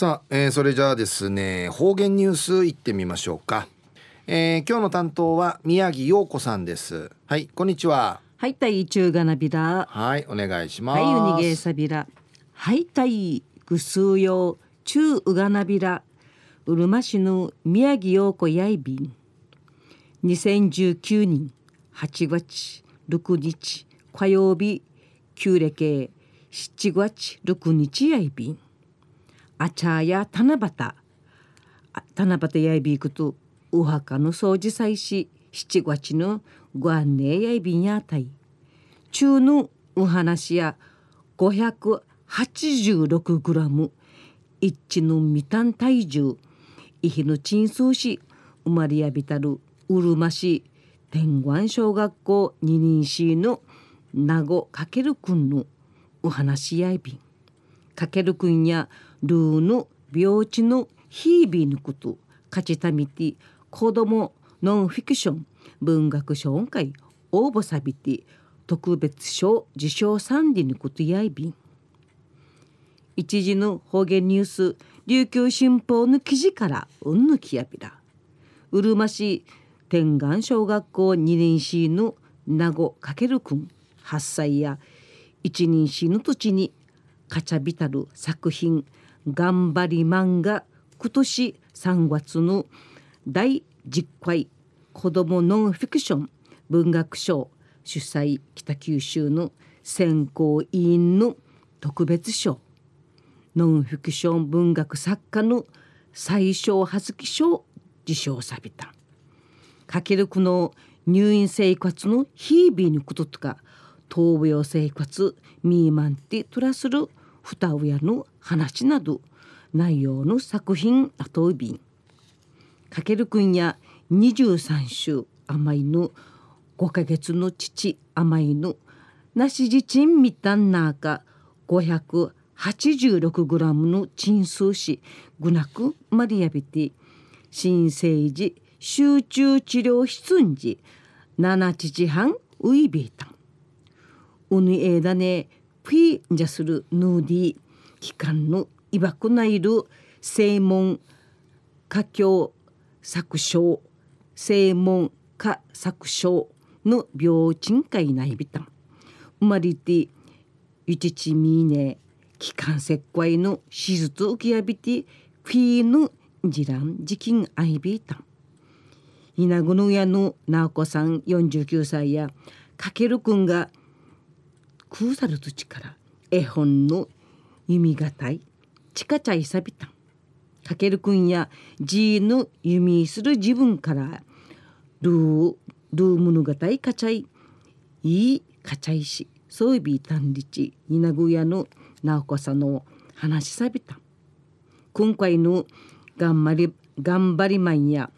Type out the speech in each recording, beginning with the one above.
さあ、えー、それじゃあですね方言ニュースいってみましょうか、えー、今日の担当は宮城陽子さんです。はいこんにちは。はいたい中がなびらはいお願いします。はいウニゲーサビラはいたいぐすうよ中うがなびらうるま市の宮城陽子やいびん。2019年8月6日火曜日旧暦7月6日やいびんあちゃや七夕七夕やいびいくとお墓の掃除祭し7月のご案内やいびんやたい中のお話や586グラム。一致の未単体重。イヒの鎮数し生まれやびたるうるま市。天眼小学校二人市の名護かけるくんのお話やいびんかけるくんやルーの病地のヒービーのこと勝ちたみて子供ノンフィクション文学賞会応募さびて特別賞受賞賛理のことやいびん。一時の方言ニュース琉球新報の記事からうんぬきやびら。うるま市天眼小学校二年市の名護かけるくん8歳や一人市の土地にかちゃびたる作品頑張り漫画今年3月の第10回子どもノンフィクション文学賞主催北九州の選考委員の特別賞。ノンフィクション文学作家の最小葉月賞受賞さびた。かけるくの入院生活の日々のこととか闘病生活ミーマンティトラする二親の話など内容の作品あとびん。かけるくんや23週甘いの5ヶ月の父甘いのなしじちんみたんなか586グラムの鎮数しぐなくマリアビティ新生児集中治療室んじ7時半ウイビータンうぬえだねピーじゃするヌーディ機関のいばくないる正門家境作省正門家作省の病賃会ないびたん生まれてゆちちみね気管切開の手術受けやびてフィーのじらん時期あいびたん稲ぐのやの直子さん49歳やかけるくんが空さる土から絵本の弓がたいちかちゃいさびたんかけるくんやじーの弓する自分からルールームのがたいかちゃいいいかちゃいしそういびたんりち稲ぐやの直子さの話さびた今回の頑張り頑張りマンや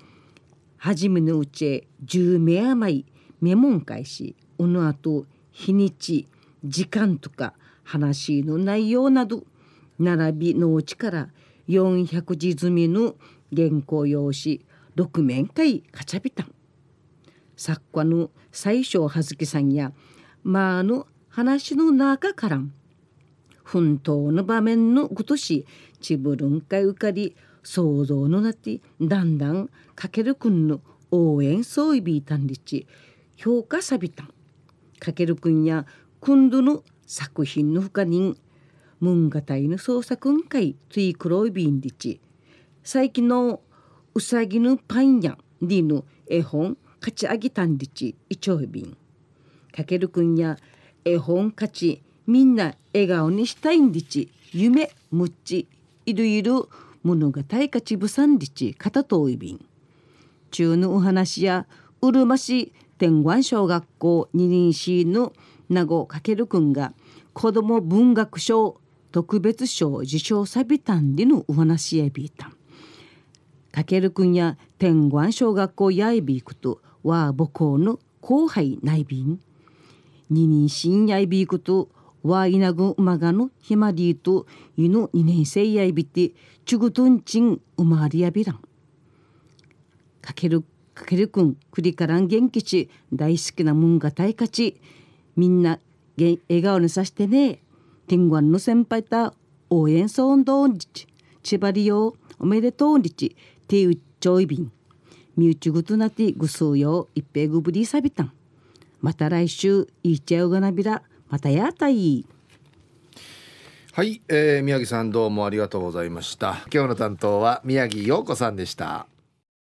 初めのうちへ10名余りメモン会しおのあと日にち時間とか話の内容など並びのうちから400字済みの原稿用紙6面会かちゃびた。ん作家の最小葉月さんやまあの話の中から奮闘の場面のごとしちぶるんかいうかり想像のなってだんだんかけるくんの応援そういびいたんりち評価さびたん。かけるくんやくんどの作品のほかに文化体の創作んかいついくろいびんりち最近のうさぎのパンやりの絵本勝ち上げたんりちいちょいびんかけるくんや絵本勝ちみんな笑顔にしたいんりち夢むっちいるいる物語かちぶさんりち片といびん中のお話やうるま市天眼小学校二人市の名護かけるくんが子ども文学賞特別賞受賞さびたんでのお話やびいたん。かけるくんや天眼小学校やいびいくとは母校の後輩ないびん。二人新やいびいくとわいなぐ馬がのひまりといの二年生やいびてちゅぐとんちんうまわりやびらん。かけるかけるくんくりからん元気ち大好きなもんがたいかち。みんな笑顔にさしてね天眼の先輩た応援ソンドンち千葉利用おめでとうにちてうちょいびんみうちぐとなてぐすうよいっぺぐぶりさびたん。また来週いっちゃうがなびらまたやたい。はい、えー、宮城さんどうもありがとうございました。今日の担当は宮城陽子さんでした。